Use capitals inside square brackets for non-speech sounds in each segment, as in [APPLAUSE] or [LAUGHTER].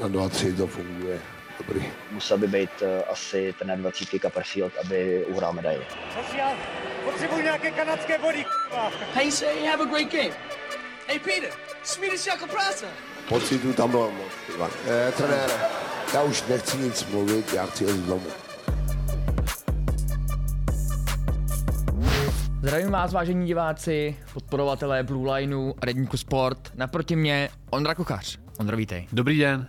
Na 2, 3 to funguje. Dobrý. Musel by být uh, asi ten 20 Copperfield, aby uhrál medaili. Potřebuji nějaké kanadské body, Hey, say have a great game. Hey, Peter, Swedish jako práce. Pocitů tam bylo moc. Ivan. Eh, trenére, já už nechci nic mluvit, já chci jít domů. Zdravím vás, vážení diváci, podporovatelé Blue Lineu a Redníku Sport. Naproti mě Ondra Kuchař. Ondra, vítej. Dobrý den.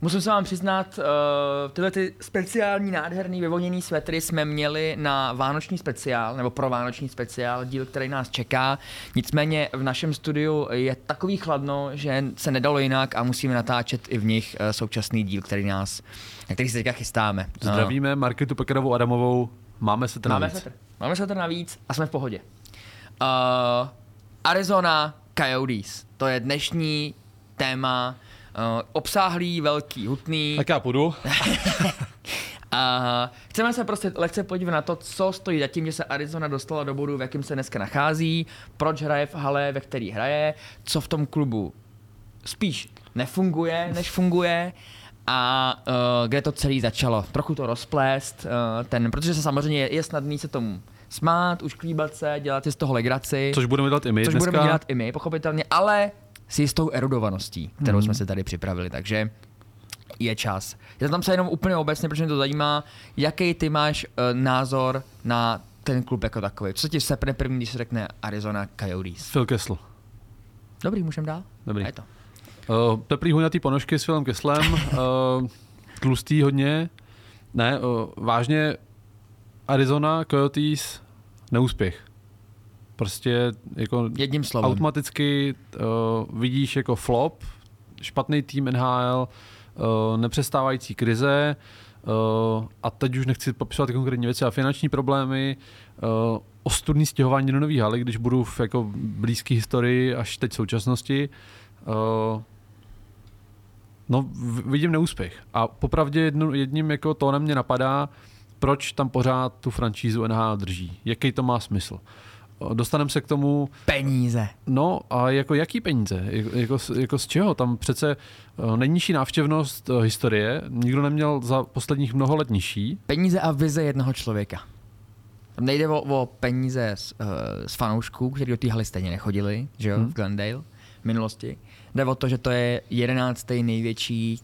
Musím se vám přiznat, uh, tyhle ty speciální, nádherný, vyvoněný svetry jsme měli na vánoční speciál, nebo pro vánoční speciál, díl, který nás čeká. Nicméně v našem studiu je takový chladno, že se nedalo jinak a musíme natáčet i v nich uh, současný díl, který nás, na který se teďka chystáme. Zdravíme Marketu Pekarovou Adamovou. Máme se Máme navíc. svetr. Máme svetr navíc a jsme v pohodě. Uh, Arizona Coyotes. To je dnešní téma. Uh, obsáhlý, velký, hutný. Tak já půjdu. [LAUGHS] A chceme se prostě lehce podívat na to, co stojí za tím, že se Arizona dostala do bodu, v jakém se dneska nachází, proč hraje v hale, ve který hraje, co v tom klubu spíš nefunguje, než funguje a uh, kde to celé začalo. Trochu to rozplést, uh, ten, protože se samozřejmě je, je snadný se tomu smát, ušklíbat se, dělat si z toho legraci. Což budeme dělat i my Což dneska. budeme dělat i my, pochopitelně, ale s jistou erudovaností, kterou Mhm. jsme si tady připravili, takže je čas. Já tam se jenom úplně obecně, protože mě to zajímá, jaký ty máš uh, názor na ten klub jako takový. Co se ti sepne první, když se řekne Arizona Coyotes? Phil Kessel. Dobrý, můžeme dál? Dobrý. A je to. Uh, teplý hojnatý ponožky s Philem Kesslem. Uh, [LAUGHS] tlustý hodně. Ne, uh, vážně Arizona Coyotes neúspěch. Prostě jako Jedním slovem. automaticky uh, vidíš jako flop, špatný tým NHL, uh, nepřestávající krize uh, a teď už nechci popisovat konkrétní věci a finanční problémy, uh, ostudný stěhování do nových haly, když budu v jako blízké historii až teď současnosti. Uh, no, vidím neúspěch. A popravdě jedno, jedním jako tónem mě napadá, proč tam pořád tu franšízu NHL drží. Jaký to má smysl. Dostaneme se k tomu, Peníze. No a jako jaký peníze? Jako, jako, z- jako z čeho? Tam přece uh, nejnižší návštěvnost uh, historie, nikdo neměl za posledních mnoho let nižší. Peníze a vize jednoho člověka. Tam nejde o, o peníze z, uh, z fanoušků, kteří do té haly stejně nechodili, že jo, hmm. v Glendale v minulosti. Jde o to, že to je jedenáctý největší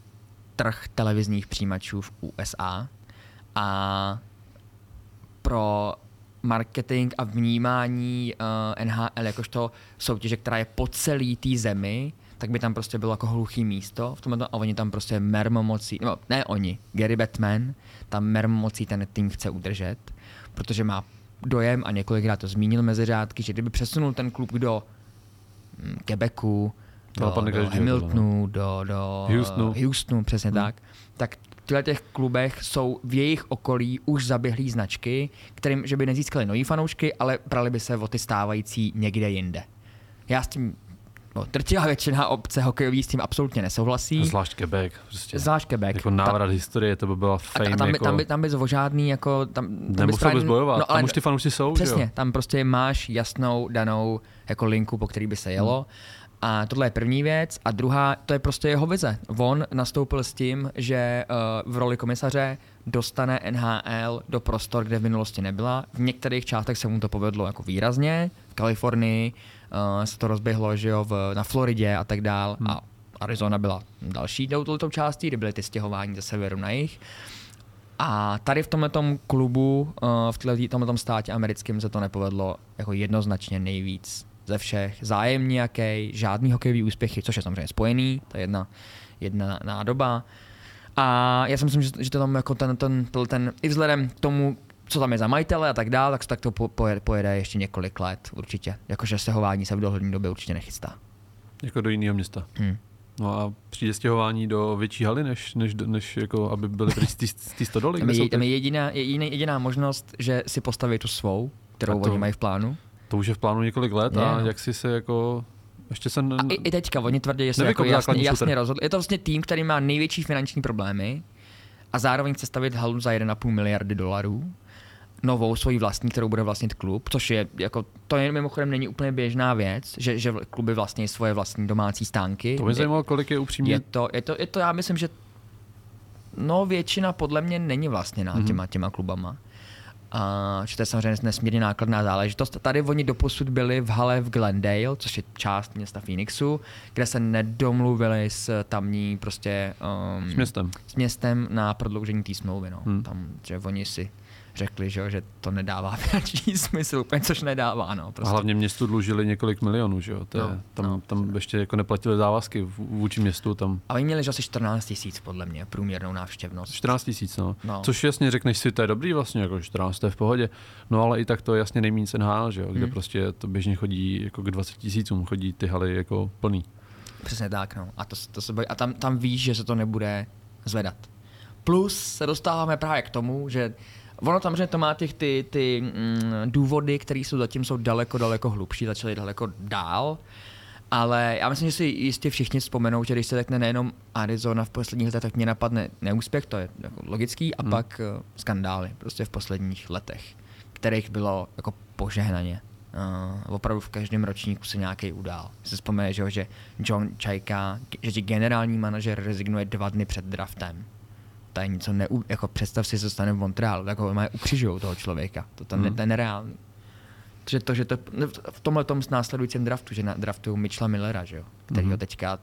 trh televizních přijímačů v USA a pro marketing a vnímání uh, NHL jakožto soutěže, která je po celý té zemi, tak by tam prostě bylo jako hluchý místo v tomhle a oni tam prostě mermomocí, no ne oni, Gary Batman, tam mermomocí ten tým chce udržet, protože má dojem a několikrát to zmínil mezi řádky, že kdyby přesunul ten klub do mm, Quebecu, To do, napadne do každýho, Hamiltonu, do, do Houstonu. eh, Houstonu, přesně Hmm. tak, tak těchto těch klubech jsou v jejich okolí už zaběhlý značky, kterým, že by nezískali nový fanoušky, ale brali by se o ty stávající někde jinde. Já s tím, no, drtivá většina obce hokejový s tím absolutně nesouhlasí. Zvlášť Quebec. Prostě. Zvlášť Quebec. Jako návrat historie, to by byla a, fame. a tam, by, jako... tam, by, tam by žádný, jako, tam, tam by Nemusel právě- bys bojovat, no, tam ale- už ty fanoušci jsou, Přesně, jo? tam prostě máš jasnou danou jako linku, po který by se jelo. Hmm. A tohle je první věc. A druhá, to je prostě jeho vize. On nastoupil s tím, že uh, v roli komisaře dostane NHL do prostor, kde v minulosti nebyla. V některých částech se mu to povedlo jako výrazně. V Kalifornii uh, se to rozběhlo, že jo, v, na Floridě a tak dál. Hmm. A Arizona byla další touto částí, kde byly ty stěhování ze severu na jih. A tady v tomto klubu, uh, v tomto státě americkém se to nepovedlo jako jednoznačně nejvíc ze všech. Zájem nějaký, žádný hokejový úspěchy, což je samozřejmě spojený, to je jedna, jedna nádoba. A já si myslím, že, že to tam jako ten, ten, ten, ten, i vzhledem k tomu, co tam je za majitele a tak dále, tak, tak to po- pojede, pojede ještě několik let určitě. Jakože sehování se v dohledné době určitě nechystá. Jako do jiného města. Hmm. No a přijde stěhování do větší haly, než, než, než jako, aby byly ty, ty stodoly? Tam je, tam je jediná, je jediná, jediná možnost, že si postaví tu svou, kterou to- oni mají v plánu. To už je v plánu několik let Je, a no. jak si se jako... Ještě se... A i, i teďka, oni tvrdí, že se jako jasně, jasně rozhodli. Je to vlastně tým, který má největší finanční problémy a zároveň chce stavit halu za 1,5 miliardy dolarů novou svoji vlastní, kterou bude vlastnit klub, což je jako, to je mimochodem není úplně běžná věc, že, že kluby vlastní svoje vlastní domácí stánky. To mě zajímalo, kolik je upřímně... je to, je to, je to, já myslím, že no většina podle mě není vlastněná Mhm. mm-hmm. těma, těma klubama. A, že to je samozřejmě nesmírně nákladná záležitost. Tady oni doposud byli v hale v Glendale, což je část města Phoenixu, kde se nedomluvili s tamní prostě um, S městem. s městem na prodloužení té smlouvy. No. Hmm. Tam, že oni si řekli, že, jo, že to nedává [LAUGHS] finanční smysl, úplně což nedává. No, A prostě. hlavně městu dlužili několik milionů, že jo? To je, No, tam, no. tam ještě jako neplatili závazky v- vůči městu, tam A oni měli že asi 14 tisíc podle mě průměrnou návštěvnost. 14 tisíc, no. No. Což jasně řekneš si, to je dobrý vlastně, jako 14 to je v pohodě. No ale i tak to je jasně nejméně NHL, že jo? Kde Hmm. prostě to běžně chodí jako k 20 tisícům, chodí ty haly jako plný. Přesně tak, no. A, to, to se bojí, a tam, tam víš, že se to nebude zvedat. Plus se dostáváme právě k tomu, že ono tam, že to má těch ty, ty mm, důvody, které jsou zatím jsou daleko, daleko hlubší, začaly daleko dál. Ale já myslím, že si jistě všichni vzpomenou, že když se řekne nejenom Arizona v posledních letech, tak mě napadne neúspěch, to je jako logický, a Hmm. pak uh, skandály prostě v posledních letech, kterých bylo jako požehnaně. Uh, opravdu v každém ročníku se nějaký udál. Si vzpomene, že, že John Čajka, že generální manažer rezignuje dva dny před draftem. To je něco, neu, jako představ si, co se stane v Montrealu, tak ho mají ukřižují toho člověka. To, to, Hmm. to je nereálný. že to, že to no, v tomhle tom následujícím draftu, že na draftu Mitchella Millera, že jo, kterýho Mhm. teďka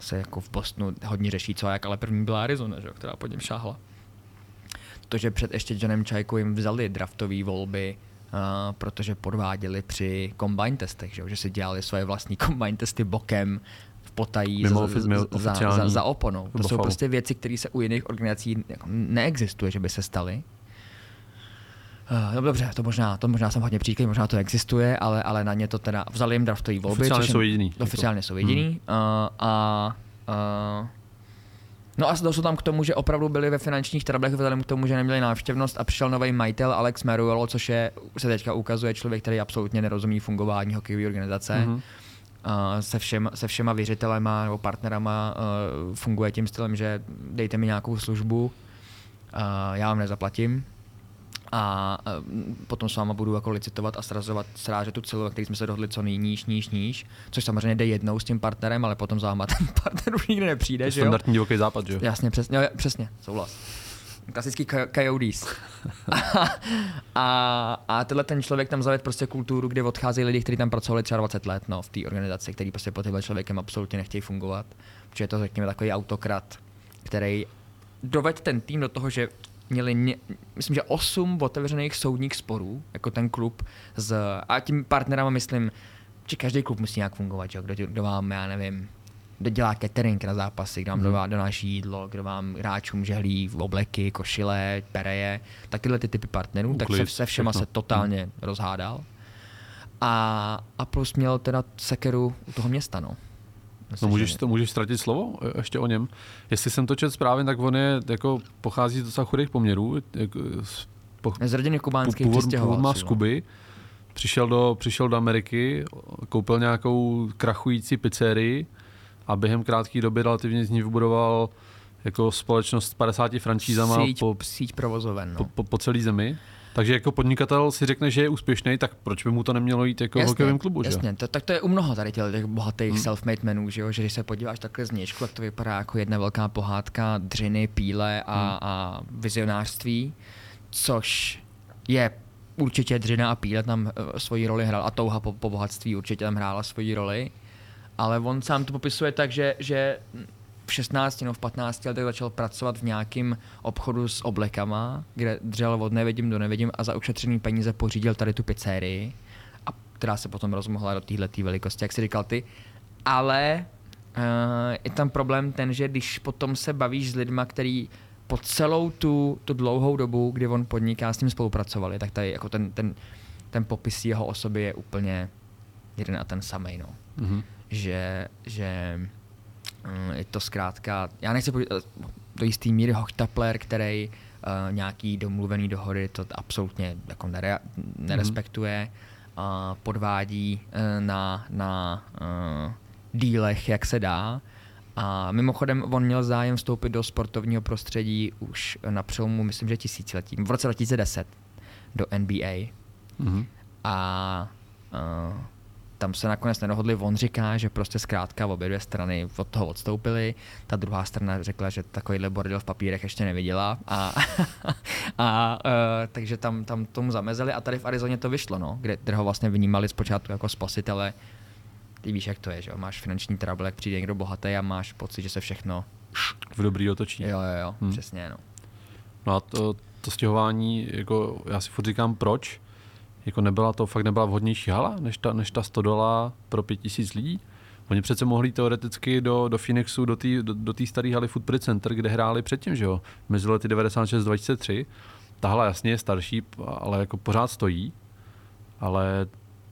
se jako v Bostonu hodně řeší, co a jak, ale první byla Arizona, že jo, která pod něm šáhla. To, že před ještě Johnem Čajkou jim vzali draftové volby, uh, protože podváděli při combine testech, že, jo, že si dělali svoje vlastní combine testy bokem v potají Mimo za, mimo za, za, za, za oponou. To jsou prostě věci, které se u jiných organizací jako neexistuje, že by se staly. Uh, no dobře, to možná, to možná jsem hodně příklad, možná to existuje, ale, ale na ně to teda vzali jim draftové volby. Oficiálně jsou jediný. Oficiálně Jako. jsou jediný. Hmm. Uh, a, uh, no a došlo tam k tomu, že opravdu byli ve finančních trablech vzhledem k tomu, že neměli návštěvnost a přišel nový majitel Alex Maruelo, což je, se teďka ukazuje člověk, který absolutně nerozumí fungování hokejové organizace. Mhm. Uh, se, všem, se všema věřitelema nebo partnerama uh, funguje tím stylem, že dejte mi nějakou službu, uh, já vám nezaplatím a potom s váma budu jako licitovat a srazovat, srážet tu celu, který jsme se dohodli co nejníž, níž, níž, což samozřejmě jde jednou s tím partnerem, ale potom za váma [LAUGHS] ten partner už nikdy nepřijde, To je standardní divoký západ, že jo? Jasně, přesně, jo, přesně, souhlas. Klasický co- coyotes. a, a tenhle ten člověk tam zaved prostě kulturu, kde odcházejí lidi, kteří tam pracovali třeba 20 let no, v té organizaci, který prostě pod tímhle člověkem absolutně nechtějí fungovat. Protože je to, řekněme, takový autokrat, který dovedl ten tým do toho, že měli, ně, myslím, že 8 otevřených soudních sporů, jako ten klub, s, a tím partnerama myslím, že každý klub musí nějak fungovat, že? Kdo, kdo vám, já nevím, kdo dělá catering na zápasy, kdo vám Mhm. mm. donáší jídlo, kdo vám hráčům žehlí v obleky, košile, pereje, tak tyhle ty typy partnerů, tak se, Uklid, se všema všechno. se totálně rozhádal. A, a plus měl teda sekeru u toho města, no. No můžeš, to můžeš ztratit slovo e, ještě o něm. Jestli jsem to četl správně, tak on je, jako, pochází z docela chudých poměrů. Jako, z, po, Z rodiny kubánských původ, původ má z no. Kuby. Přišel do, přišel do Ameriky, koupil nějakou krachující pizzerii a během krátké doby relativně z ní vybudoval jako společnost s 50 franšízama síť, po, síť provozoven, no. po, po, po celé zemi. Takže jako podnikatel si řekne, že je úspěšný, tak proč by mu to nemělo jít jako v hokejovém klubu, že? jasně. To, tak to je u mnoha tady těch, těch bohatých Hmm. self-made menů, že, jo? že když se podíváš takhle z nějšku, tak to vypadá jako jedna velká pohádka dřiny, píle a, Hmm. a vizionářství, což je určitě dřina a píle tam uh, svoji roli hrál a touha po, po bohatství určitě tam hrála svoji roli, ale on sám to popisuje tak, že, že v 16 nebo v 15 letech začal pracovat v nějakém obchodu s oblekama, kde dřel od nevidím do nevidím a za ušetřený peníze pořídil tady tu pizzerii, a která se potom rozmohla do téhle velikosti, jak jsi říkal ty. Ale uh, je tam problém ten, že když potom se bavíš s lidma, který po celou tu, tu dlouhou dobu, kdy on podniká, s ním spolupracovali, tak tady jako ten, ten, ten popis jeho osoby je úplně jeden a ten samý. No Mhm. Že, že Mm, Je to zkrátka, já nechci pojít do jistý míry hochtapler, který uh, nějaký domluvený dohody to absolutně jako nere, nerespektuje, uh, podvádí uh, na, na uh, dílech, jak se dá. A mimochodem, on měl zájem vstoupit do sportovního prostředí už na přelomu, myslím, že tisíciletí, v roce 2010 do NBA. Mhm. A uh, tam se nakonec nedohodli. On říká, že prostě zkrátka obě dvě strany od toho odstoupily. Ta druhá strana řekla, že takovýhle bordel v papírech ještě neviděla. A, [LAUGHS] a uh, takže tam, tam tomu zamezili a tady v Arizoně to vyšlo, no, kde, kde ho vlastně vnímali zpočátku jako spasitele. Ty víš, jak to je, že jo? Máš finanční trouble, jak přijde někdo bohatý a máš pocit, že se všechno... V dobrý otočí. Jo, jo, jo, Hmm. přesně, no. No a to, to stěhování, jako já si furt říkám proč, jako nebyla to, fakt nebyla vhodnější hala, než ta, než ta 100 dola pro 5000 lidí. Oni přece mohli teoreticky do, do Phoenixu, do té do, do staré haly Footprint Center, kde hráli předtím, že jo, mezi lety 96-2003. Ta hala jasně je starší, ale jako pořád stojí, ale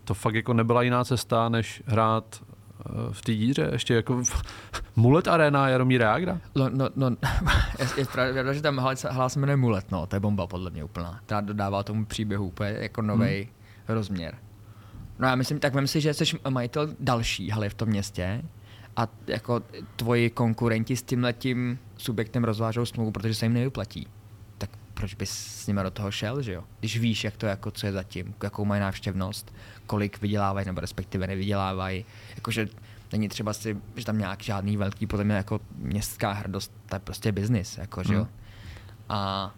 to fakt jako nebyla jiná cesta, než hrát v té díře, ještě jako v [LAUGHS] Mulet Arena Jaromíra Jágra. No, no, no [LAUGHS] je, je pravda, že tam hala se jmenuje Mulet, no, to je bomba podle mě úplná. Ta dodává tomu příběhu úplně jako nový hmm. rozměr. No já myslím, tak vem si, že jsi majitel další haly v tom městě a jako tvoji konkurenti s tím letím subjektem rozvážou smlouvu, protože se jim nevyplatí. Proč bys s nimi do toho šel, že jo? Když víš, jak to jako, co je zatím, jakou mají návštěvnost, kolik vydělávají, nebo respektive nevydělávají. Jakože není třeba si, že tam nějak žádný velký, podle mě jako městská hrdost, to je prostě biznis, jako, že jo? Hmm. A,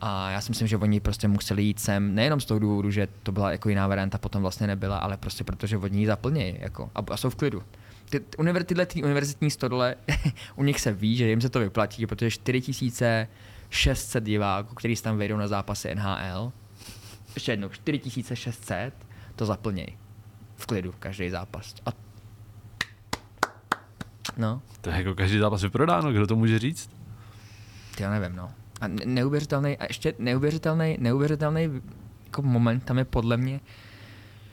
a já si myslím, že oni prostě museli jít sem, nejenom z toho důvodu, že to byla jako jiná varianta, potom vlastně nebyla, ale prostě protože oni ji zaplnějí jako, a, a jsou v klidu. Ty, ty, univer, tyhle ty univerzitní stodole, [LAUGHS] u nich se ví, že jim se to vyplatí, protože 4600 diváků, kteří se tam vejdou na zápasy NHL, ještě jednou, 4600 to zaplnějí. V klidu, každý zápas. A No, To je jako každý zápas vyprodáno, kdo to může říct? já nevím, no. A ne- neuvěřitelný, a ještě neuvěřitelný, neuvěřitelný jako moment tam je podle mě,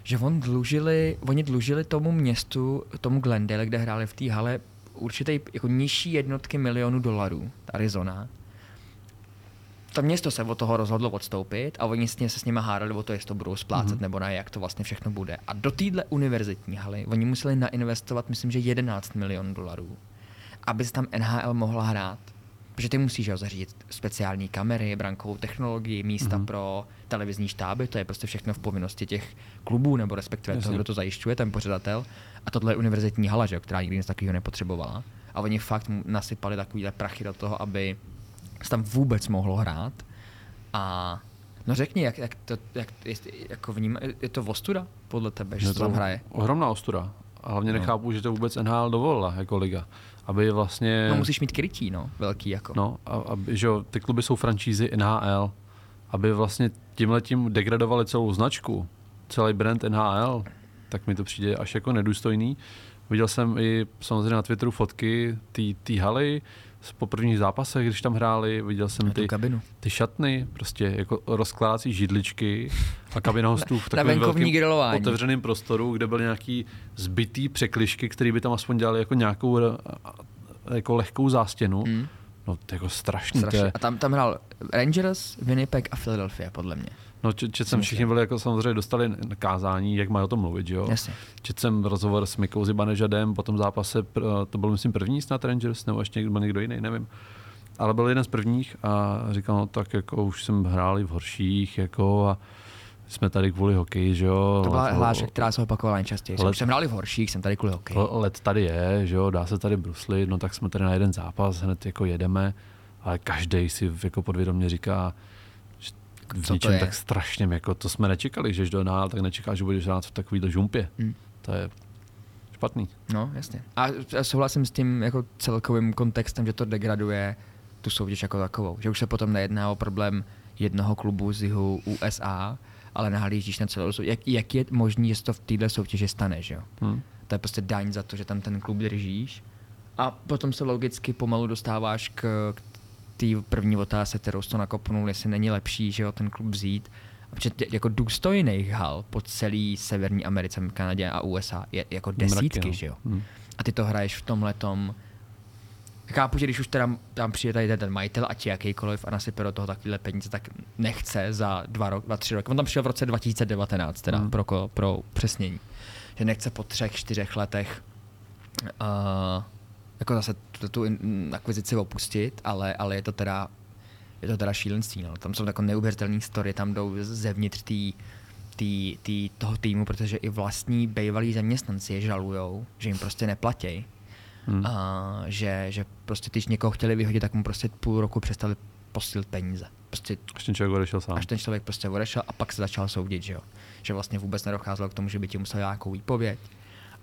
že on dlužili, oni dlužili tomu městu, tomu Glendale, kde hráli v té hale, určitě jako nižší jednotky milionů dolarů, Arizona. To město se od toho rozhodlo odstoupit a oni se s nimi hádali o to, jestli to budou splácet mm-hmm. nebo ne, jak to vlastně všechno bude. A do téhle univerzitní haly oni museli nainvestovat, myslím, že 11 milionů dolarů, aby se tam NHL mohla hrát. Protože ty musíš jo, zařídit speciální kamery, brankovou technologii, místa mm-hmm. pro televizní štáby, to je prostě všechno v povinnosti těch klubů, nebo respektive Jasně. toho, kdo to zajišťuje, ten pořadatel. A tohle je univerzitní hala, že, jo, která nikdy nic takového nepotřebovala. A oni fakt nasypali takovýhle prachy do toho, aby tam vůbec mohlo hrát. A no řekni, jak, jak to, jak, jako vním, je to ostuda podle tebe, že se to tam hraje? Ohromná ostuda. A hlavně nechápu, že to vůbec NHL dovolila jako liga. Aby vlastně... No musíš mít krytí, no, velký jako. No, a, aby, že jo, ty kluby jsou franšízy NHL. Aby vlastně tímhletím degradovali celou značku, celý brand NHL, tak mi to přijde až jako nedůstojný. Viděl jsem i samozřejmě na Twitteru fotky té haly z- po prvních zápasech, když tam hráli, viděl jsem ty, kabinu. ty šatny, prostě jako rozkládací židličky a kabina hostů v takovém velkém grilování. otevřeném prostoru, kde byly nějaký zbytý překlišky, které by tam aspoň dělali jako nějakou jako lehkou zástěnu. Hmm. No to je jako strašný. Strašně. To je, A tam, tam hrál Rangers, Winnipeg a Philadelphia, podle mě. No čet, čet jsem, všichni byli jako samozřejmě dostali kázání, jak mají o tom mluvit, že jo? Jasně. Čet jsem rozhovor s Mikou Zibanežadem po tom zápase, pr- to byl myslím první snad Rangers, nebo ještě někdo, někdo jiný, nevím. Ale byl jeden z prvních a říkal, no tak jako už jsem hrál i v horších, jako a jsme tady kvůli hokeji, že jo? To byla Let- hláška, která se opakovala nejčastěji. Už jsem hráli v horších, jsem tady kvůli hokeji. Let tady je, že jo, dá se tady bruslit, no tak jsme tady na jeden zápas, hned jako jedeme, ale každý si jako podvědomě říká, v něčem je? tak strašném, jako to jsme nečekali, že do NHL, tak nečekáš, že budeš hrát v takovýhle žumpě. Hmm. To je špatný. No, jasně. A souhlasím s tím jako celkovým kontextem, že to degraduje tu soutěž jako takovou. Že už se potom nejedná o problém jednoho klubu z jihu USA, ale nahlížíš na celou soutěž. Jak, jak je možný, že se to v této soutěži stane, že jo? Hmm. To je prostě daň za to, že tam ten klub držíš. A potom se logicky pomalu dostáváš k, k té první otázce, kterou jsi to nakopnul, jestli není lepší, že jo, ten klub vzít. A protože tě- jako důstojných hal po celé Severní Americe, Kanadě a USA je jako desítky, Mraky, no. že jo. Hmm. A ty to hraješ v tomhletom Chápu, že když už teda tam přijde tady ten- ten majitel, ať je jakýkoliv a nasype do toho takovýhle peníze, tak nechce za dva, rok, dva tři roky. On tam přišel v roce 2019, teda Hmm. pro, pro přesnění. Že nechce po třech, čtyřech letech uh, jako zase tu, tu in- akvizici opustit, ale, ale je to teda je to teda šílenství. No. Tam jsou jako neuvěřitelné story, tam jdou zevnitř tý, tý, tý, toho týmu, protože i vlastní bývalí zaměstnanci je žalujou, že jim prostě neplatí. Hmm. A že, že prostě když někoho chtěli vyhodit, tak mu prostě půl roku přestali posílat peníze. Prostě Až ten člověk odešel sám. až ten člověk prostě odešel a pak se začal soudit, že jo. Že vlastně vůbec nedocházelo k tomu, že by ti musel nějakou výpověď.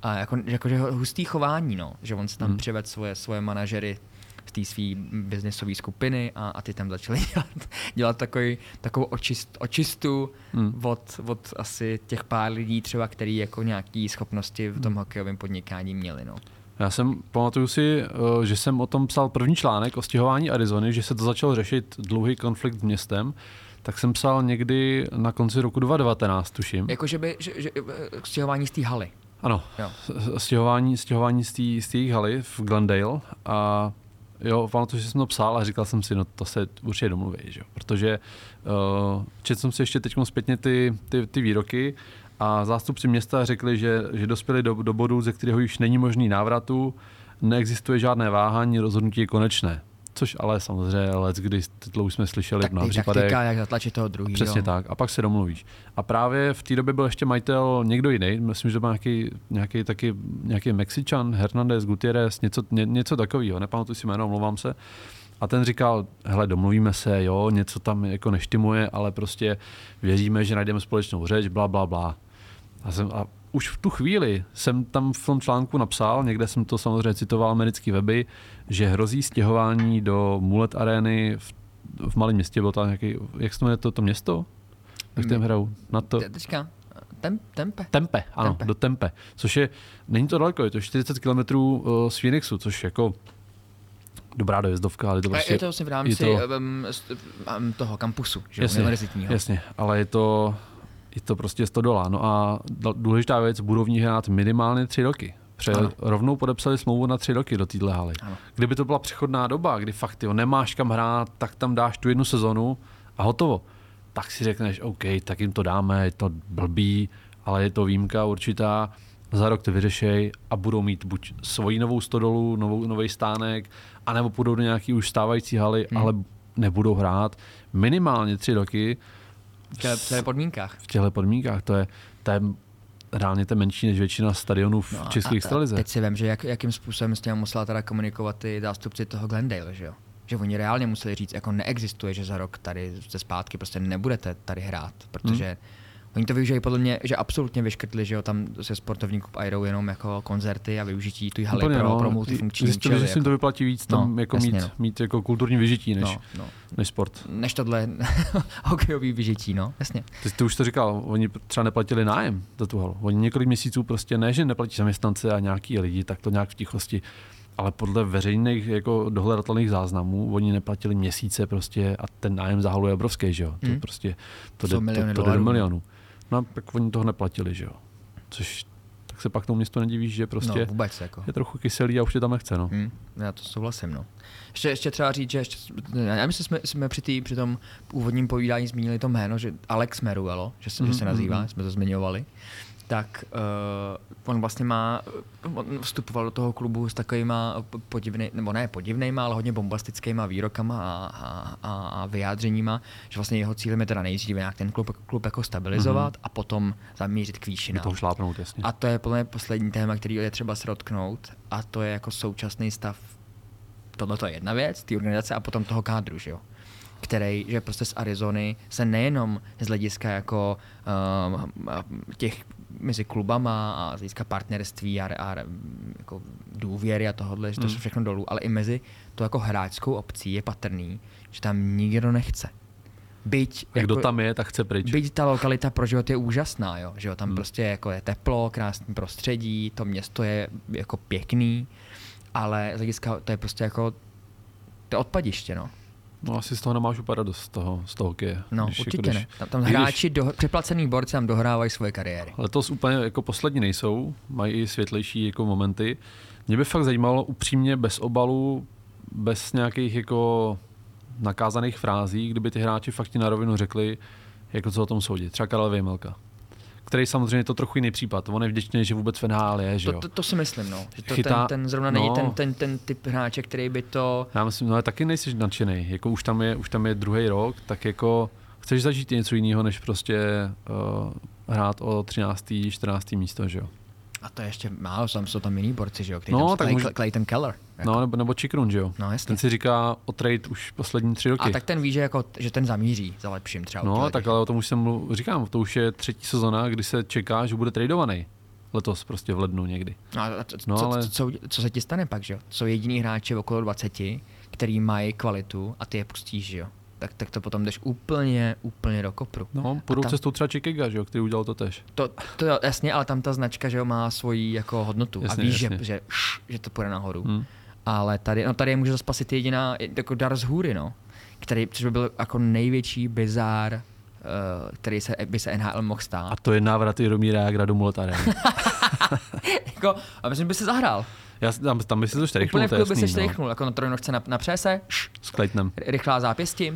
A jako, jako že hustý chování, no. Že on si tam hmm. přivedl svoje, svoje manažery z té své biznisové skupiny a, a ty tam začali [LAUGHS] dělat, dělat takový, takovou očist, očistu hmm. od, od asi těch pár lidí třeba, který jako nějaký schopnosti v tom hokejovém podnikání měli, no. Já jsem, pamatuju si, eh, že jsem o tom psal první článek o stěhování Arizony, že se to začal řešit dlouhý konflikt s městem, tak jsem psal někdy na konci roku 2019, tuším. Jako, že by, že, že, eh, stěhování z té haly. Ano, Jo. stěhování, stěhování z té z jejich haly v Glendale a jo, pamatuju, že jsem to psal a říkal jsem si, no to se určitě domluví, že jo, protože uh, četl jsem si ještě teď zpětně ty, ty, ty výroky a zástupci města řekli, že, že dospěli do, do bodu, ze kterého již není možný návratu, neexistuje žádné váhání, rozhodnutí je konečné. Což ale samozřejmě let, kdy to už jsme slyšeli Tak v mnoha případech. taktika, jak zatlačit toho druhého. Přesně tak. A pak se domluvíš. A právě v té době byl ještě majitel někdo jiný, myslím, že to byl nějaký, nějaký, taky, nějaký Mexičan, Hernandez, Gutierrez, něco, ně, něco takového, nepamatuji si jméno, omlouvám se. A ten říkal, hele, domluvíme se, jo, něco tam jako neštimuje, ale prostě věříme, že najdeme společnou řeč, bla, bla, bla. A, jsem, a už v tu chvíli jsem tam v tom článku napsal, někde jsem to samozřejmě citoval americký weby, že hrozí stěhování do Mulet Areny v, v malém městě, bylo tam nějaký, jak se to jmenuje to, to město? Jak tam hrajou? Na to? Te- Teďka, tem, tempe. Tempe, ano, Tempe. Do Tempe, což je, není to daleko, je to 40 km uh, z Phoenixu, což jako dobrá dojezdovka, ale je to prostě... je to vlastně v rámci je to... um, um, toho kampusu, že jasně, univerzitního. jasně, ale je to, je to prostě 100 dola. No a důležitá věc, budou v ní hrát minimálně tři roky. Pře- Ano. rovnou podepsali smlouvu na tři roky do téhle haly. Ano. Kdyby to byla přechodná doba, kdy fakt jo, nemáš kam hrát, tak tam dáš tu jednu sezonu a hotovo. Tak si řekneš, OK, tak jim to dáme, je to blbý, ale je to výjimka určitá, za rok to vyřešej a budou mít buď svoji novou stodolu, novou, nový stánek, anebo půjdou do nějaký už stávající haly, hmm. ale nebudou hrát minimálně tři roky V těchto- podmínkách. v těchto podmínkách. To je, to je reálně to menší než většina stadionů v No a- extralize. Teď si vím, že jak, jakým způsobem s tím musela teda komunikovat ty zástupci toho Glendale, že jo? Že oni reálně museli říct, jako neexistuje, že za rok tady ze zpátky prostě nebudete tady hrát, protože Hmm. Oni to využijí podle mě, že absolutně vyškrtli, že jo, tam se sportovní klub Airou jenom jako koncerty a využití tu haly Úplně, pro, no. pro multifunkční Zjistili, že si jim to vyplatí víc tam No, jako jasně, mít, no. mít jako kulturní vyžití než, no, no. než sport. Než tohle [LAUGHS] hokejový vyžití, no, jasně. Ty, ty už to říkal, oni třeba neplatili nájem za tu halu. Oni několik měsíců prostě ne, že neplatí zaměstnance a nějaký lidi, tak to nějak v tichosti. Ale podle veřejných jako dohledatelných záznamů oni neplatili měsíce prostě a ten nájem za halu je obrovský, že jo. To Hmm. prostě to, jde, to, to jde do milionů. No tak oni toho neplatili, že jo. Což tak se pak tomu městu nedivíš, že prostě no, vůbec jako. je trochu kyselý a už tě tam nechce, no. Hmm, já to souhlasím, no. Ještě, ještě třeba říct, že ještě, já myslím, že jsme, jsme při, tý, při tom úvodním povídání zmínili to jméno, že Alex Meruelo, že se, mm, že se Mhm, nazývá, mhm. jsme to zmiňovali, tak uh, on vlastně má, on vstupoval do toho klubu s takovýma podivnej, nebo ne podivnejma, ale hodně bombastickýma výrokama a, a, a, a vyjádřeníma, že vlastně jeho cílem je teda nejdříve nějak ten klub, klub jako stabilizovat a potom zamířit k výšinám. toho šlápnout, jasně. A to je podle mě poslední téma, který je třeba srotknout a to je jako současný stav. Tohle to je jedna věc, ty organizace a potom toho kádru, že jo? Který, že prostě z Arizony se nejenom z hlediska jako um, těch mezi klubama a z hlediska partnerství a, a jako důvěry a tohohle, že to Mm. jsou všechno dolů, ale i mezi to jako hráčskou obcí je patrný, že tam nikdo nechce. Byť, A kdo tam je, tak chce pryč. Byť ta lokalita pro život je úžasná, jo? že jo? tam Hmm. prostě jako je teplo, krásný prostředí, to město je jako pěkný, ale z hlediska to je prostě jako to je odpadiště, no. No asi z toho nemáš úplně radost z toho, z toho hokeje. No, Když určitě když- ne. Tam, tam i když hráči, do, přeplacený borci tam dohrávají svoje kariéry. Letos úplně jako poslední nejsou, mají i světlejší jako momenty. Mě by fakt zajímalo upřímně bez obalu bez nějakých jako nakázaných frází, kdyby ty hráči fakt ti na rovinu řekli, jako co o tom soudit. Třeba Karel Vejmelka který samozřejmě to trochu jiný případ. On je vděčný, že vůbec v NHL je, že jo? To, to, to si myslím, no. Že to Chytá- ten, ten zrovna no. není ten, ten, ten typ hráče, který by to... Já myslím, no ale taky nejsi nadšený. Jako už tam je, už tam je druhý rok, tak jako chceš zažít něco jiného, než prostě uh, hrát o 13. 14. místo, že jo? A to je ještě málo, tam jsou tam jiný borci, že jo? Který No, tam tak Clay, může- Clayton Keller. Jako. No, nebo, nebo Chikrun, že jo? No, jasně. Ten si říká o trade už poslední tři roky. A tak ten ví, že, jako, že ten zamíří za lepším třeba. No, tak ale o tom už jsem mluv, říkám, to už je třetí sezona, kdy se čeká, že bude tradovaný. Letos prostě v lednu někdy. No, a co, No, co, ale- co, co, co, se ti stane pak, že jo? Jsou jediný hráči okolo 20, který mají kvalitu a ty je pustíš, že jo? Tak, tak to potom jdeš úplně, úplně do kopru. No, A půjdou tam- cestou třeba Chicago, že jo, který udělal to tež. To, to jasně, ale tam ta značka, že jo, má svoji jako hodnotu Jasně, a víš, že, jasně. že, š, že to půjde nahoru. Hmm. Ale tady, no tady je může spasit jediná, jako dar z hůry, no. Který, což by byl jako největší bizár, uh, který se, by se NHL mohl stát. A to je návrat Jaromíra Jágra do Mulet [LAUGHS] jako, a myslím, by se zahrál. Já, tam, tam by si to štrichnul, Úplně v to je klidu by se jasný, no. jako na trojnožce na, na přese, S rychlá zápěstí.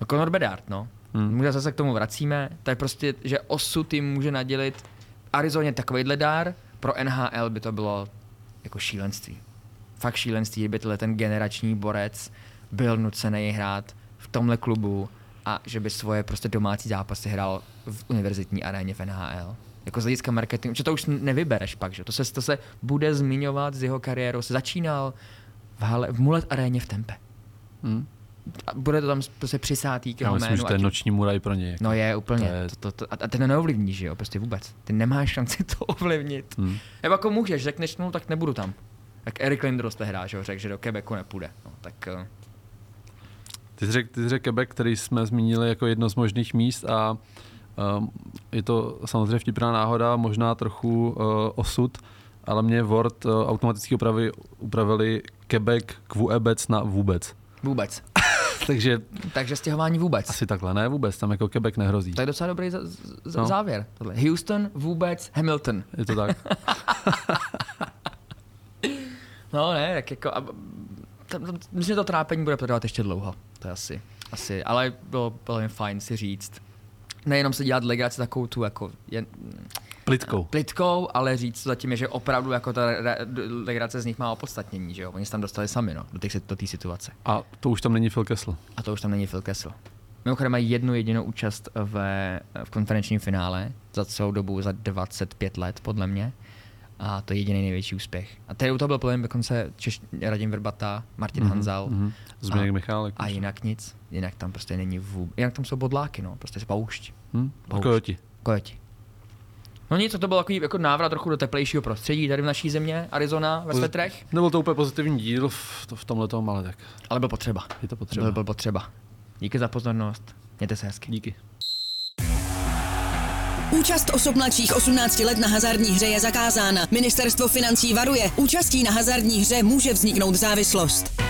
No Conor Bedard, no. Hmm. Zase k tomu vracíme. To je prostě, že osud jim může nadělit Arizoně takovýhle dár, pro NHL by to bylo jako šílenství. Fakt šílenství, kdyby ten generační borec byl nucený hrát v tomhle klubu a že by svoje prostě domácí zápasy hrál v univerzitní aréně v NHL. Jako z hlediska marketingu, že to už nevybereš pak, že to se, to se bude zmiňovat z jeho kariérou. Se začínal v, hale, v Mulet aréně v Tempe. Hmm. Bude to tam prostě přisátý k Já jeho myslím, jménu. že to je ať- noční muraj pro něj. Jako. No je úplně. To je- To, to, to, a ty to neovlivníš, že jo, prostě vůbec. Ty nemáš šanci [LAUGHS] to ovlivnit. Hmm. Nebo jako můžeš, řekneš, no tak nebudu tam. Tak Eric Lindros tehdy, že jo, řekl, že do Quebecu nepůjde. No, tak uh, Ty jsi řekl, řekl Quebec, který jsme zmínili jako jedno z možných míst a um, je to samozřejmě vtipná náhoda, možná trochu uh, osud, ale mě Word uh, automaticky upravi, upravili Quebec k vůbec na vůbec. vůbec. Takže Takže stěhování vůbec. asi takhle, ne vůbec, tam jako Quebec nehrozí. To je docela dobrý z- z- No. závěr. Tohle. Houston, vůbec, Hamilton. Je to tak? [LAUGHS] No ne, tak jako... A, tam, tam, myslím, že to trápení bude trvat ještě dlouho. To je asi, asi ale bylo velmi fajn si říct. Nejenom se dělat legraci takovou tu jako jen, Plitkou. plitkou, ale říct zatím je, že opravdu jako ta legrace z nich má opodstatnění, že jo? Oni se tam dostali sami, no, do té do situace. A to už tam není Phil Kessel. A to už tam není Phil Kessel. Mimochodem mají jednu jedinou účast ve, v konferenčním finále za celou dobu, za 25 let, podle mě. A to je jediný největší úspěch. A tady u toho byl problém dokonce Češ, Radim Vrbata, Martin mm-hmm, Hanzal. Mhm. Zbigněk A- Michálek. A jinak nic. Jinak tam prostě není vůbec. Jinak tam jsou bodláky, no. Prostě poušť. Hm? A Poušť. kojoti. Kojoti. No nic, to byl takový jako návrat trochu do teplejšího prostředí tady v naší země, Arizona, ve svetrech, Nebyl to úplně pozitivní díl v, to, v tomhle tom, ale tak ale byl potřeba. je to potřeba. Byl, byl potřeba. Díky za pozornost. Mějte se hezky. Díky. Účast osob mladších 18 let na hazardní hře je zakázána. Ministerstvo financí varuje. Účastí na hazardní hře může vzniknout závislost.